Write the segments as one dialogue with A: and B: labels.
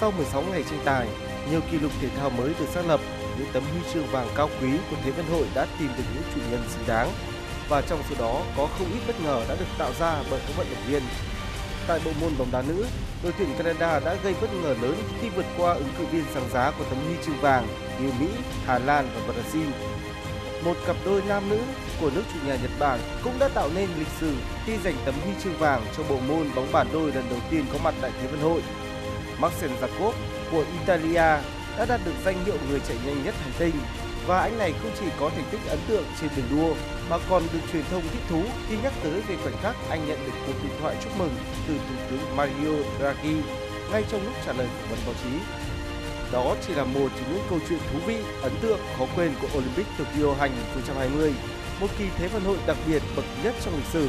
A: Sau 16 ngày tranh tài, nhiều kỷ lục thể thao mới được xác lập, những tấm huy chương vàng cao quý của Thế vận hội đã tìm được những chủ nhân xứng đáng. Và trong số đó có không ít bất ngờ đã được tạo ra bởi các vận động viên. Tại bộ môn bóng đá nữ, đội tuyển Canada đã gây bất ngờ lớn khi vượt qua ứng cử viên sáng giá của tấm huy chương vàng như Mỹ, Hà Lan và Brazil. Một cặp đôi nam nữ của nước chủ nhà Nhật Bản cũng đã tạo nên lịch sử khi giành tấm huy chương vàng cho bộ môn bóng bàn đôi lần đầu tiên có mặt tại Thế vận hội. Maxen Jacob của Italia đã đạt được danh hiệu người chạy nhanh nhất hành tinh và anh này không chỉ có thành tích ấn tượng trên đường đua mà còn được truyền thông thích thú khi nhắc tới về khoảnh khắc anh nhận được cuộc điện thoại chúc mừng từ Thủ tướng Mario Draghi ngay trong lúc trả lời phỏng vấn báo chí. Đó chỉ là một trong những câu chuyện thú vị, ấn tượng, khó quên của Olympic Tokyo 2020, một kỳ Thế vận hội đặc biệt bậc nhất trong lịch sử.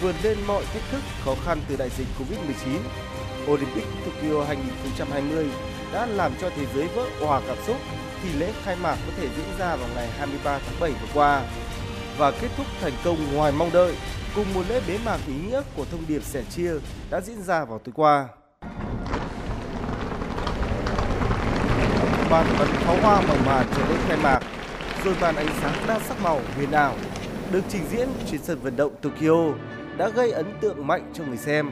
A: Vượt lên mọi thách thức khó khăn từ đại dịch Covid-19, Olympic Tokyo 2020 đã làm cho thế giới vỡ òa cảm xúc khi lễ khai mạc có thể diễn ra vào ngày 23 tháng 7 vừa qua và kết thúc thành công ngoài mong đợi cùng một lễ bế mạc ý nghĩa của thông điệp sẻ chia đã diễn ra vào tối qua. Màn bắn pháo hoa mở màn cho lễ khai mạc, rồi màn ánh sáng đa sắc màu huyền ảo được trình diễn trên sân vận động Tokyo đã gây ấn tượng mạnh cho người xem.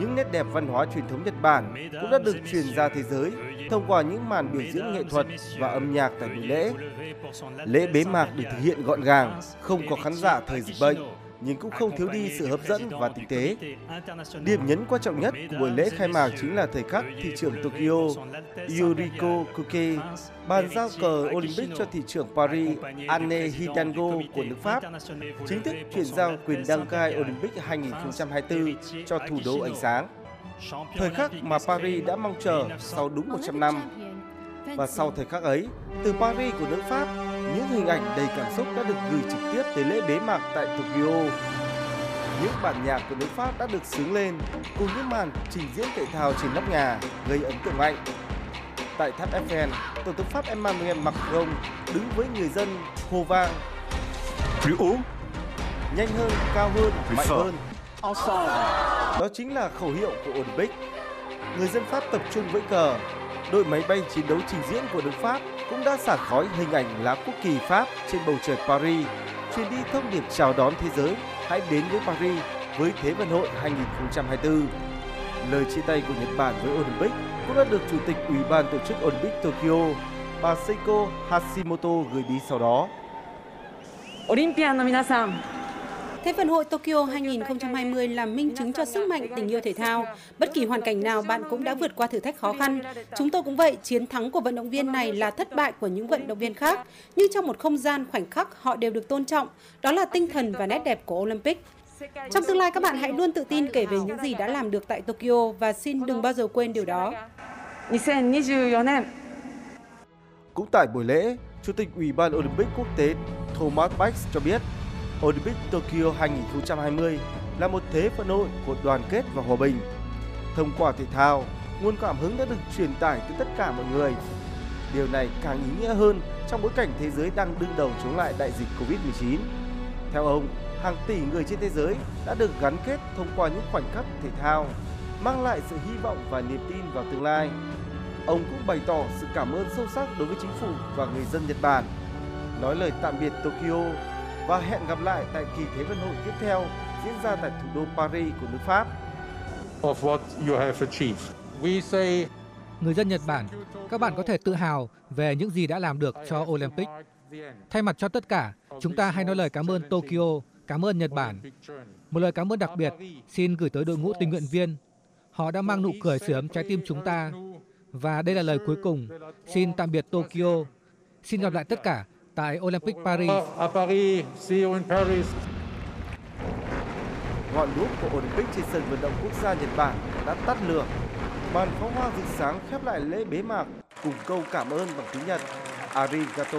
A: Những nét đẹp văn hóa truyền thống Nhật Bản cũng đã được truyền ra thế giới thông qua những màn biểu diễn nghệ thuật và âm nhạc tại buổi lễ. Lễ bế mạc được thực hiện gọn gàng, không có khán giả thời dịch bệnh, nhưng cũng không thiếu đi sự hấp dẫn và tinh tế. Điểm nhấn quan trọng nhất của buổi lễ khai mạc chính là thời khắc thị trưởng Tokyo Yuriko Kuke bàn giao cờ Olympic cho thị trưởng Paris Anne Hidalgo của nước Pháp, chính thức chuyển giao quyền đăng cai Olympic 2024 cho thủ đô ánh sáng. Thời khắc mà Paris đã mong chờ sau đúng 100 năm. Và sau thời khắc ấy, từ Paris của nước Pháp, những hình ảnh đầy cảm xúc đã được gửi trực tiếp tới lễ bế mạc tại Tokyo. Những bản nhạc của nước Pháp đã được sướng lên cùng những màn trình diễn thể thao trên nóc nhà gây ấn tượng mạnh. Tại tháp Eiffel, Tổng thống Pháp Emmanuel Macron đứng với người dân hô vang nhanh hơn, cao hơn, mạnh hơn. Đó chính là khẩu hiệu của Olympic. Người dân Pháp tập trung với cờ. Đội máy bay chiến đấu trình diễn của nước Pháp cũng đã xả khói hình ảnh lá quốc kỳ Pháp trên bầu trời Paris, truyền đi thông điệp chào đón thế giới hãy đến với Paris với Thế vận hội 2024. Lời chia tay của Nhật Bản với Olympic cũng đã được Chủ tịch Ủy ban tổ chức Olympic Tokyo, bà Seiko Hashimoto gửi đi sau đó.
B: オリンピアンの皆さん
C: Thế vận hội Tokyo 2020 là minh chứng cho sức mạnh tình yêu thể thao. Bất kỳ hoàn cảnh nào bạn cũng đã vượt qua thử thách khó khăn. Chúng tôi cũng vậy, chiến thắng của vận động viên này là thất bại của những vận động viên khác. Nhưng trong một không gian khoảnh khắc họ đều được tôn trọng. Đó là tinh thần và nét đẹp của Olympic. Trong tương lai các bạn hãy luôn tự tin kể về những gì đã làm được tại Tokyo và xin đừng bao giờ quên điều đó.
B: 2024年
A: Cũng tại buổi lễ, Chủ tịch Ủy ban Olympic quốc tế Thomas Bach cho biết Olympic Tokyo 2020 là một thế vận hội của đoàn kết và hòa bình. Thông qua thể thao, nguồn cảm hứng đã được truyền tải tới tất cả mọi người. Điều này càng ý nghĩa hơn trong bối cảnh thế giới đang đương đầu chống lại đại dịch Covid-19. Theo ông, hàng tỷ người trên thế giới đã được gắn kết thông qua những khoảnh khắc thể thao, mang lại sự hy vọng và niềm tin vào tương lai. Ông cũng bày tỏ sự cảm ơn sâu sắc đối với chính phủ và người dân Nhật Bản. Nói lời tạm biệt Tokyo và hẹn gặp lại tại kỳ Thế vận hội tiếp theo diễn ra tại thủ đô Paris của nước Pháp.
D: of what you have achieved. We say
E: Người dân Nhật Bản, các bạn có thể tự hào về những gì đã làm được cho Olympic. Thay mặt cho tất cả, chúng ta hãy nói lời cảm ơn Tokyo, cảm ơn Nhật Bản. Một lời cảm ơn đặc biệt xin gửi tới đội ngũ tình nguyện viên. Họ đã mang nụ cười sưởi ấm trái tim chúng ta. Và đây là lời cuối cùng. Xin tạm biệt Tokyo. Xin gặp lại tất cả tại Olympic Paris.
D: À Paris, see you in Paris.
A: Ngọn đuốc của Olympic trên sân vận động quốc gia Nhật Bản đã tắt lửa. Màn pháo hoa rực sáng khép lại lễ bế mạc cùng câu cảm ơn bằng tiếng Nhật Arigato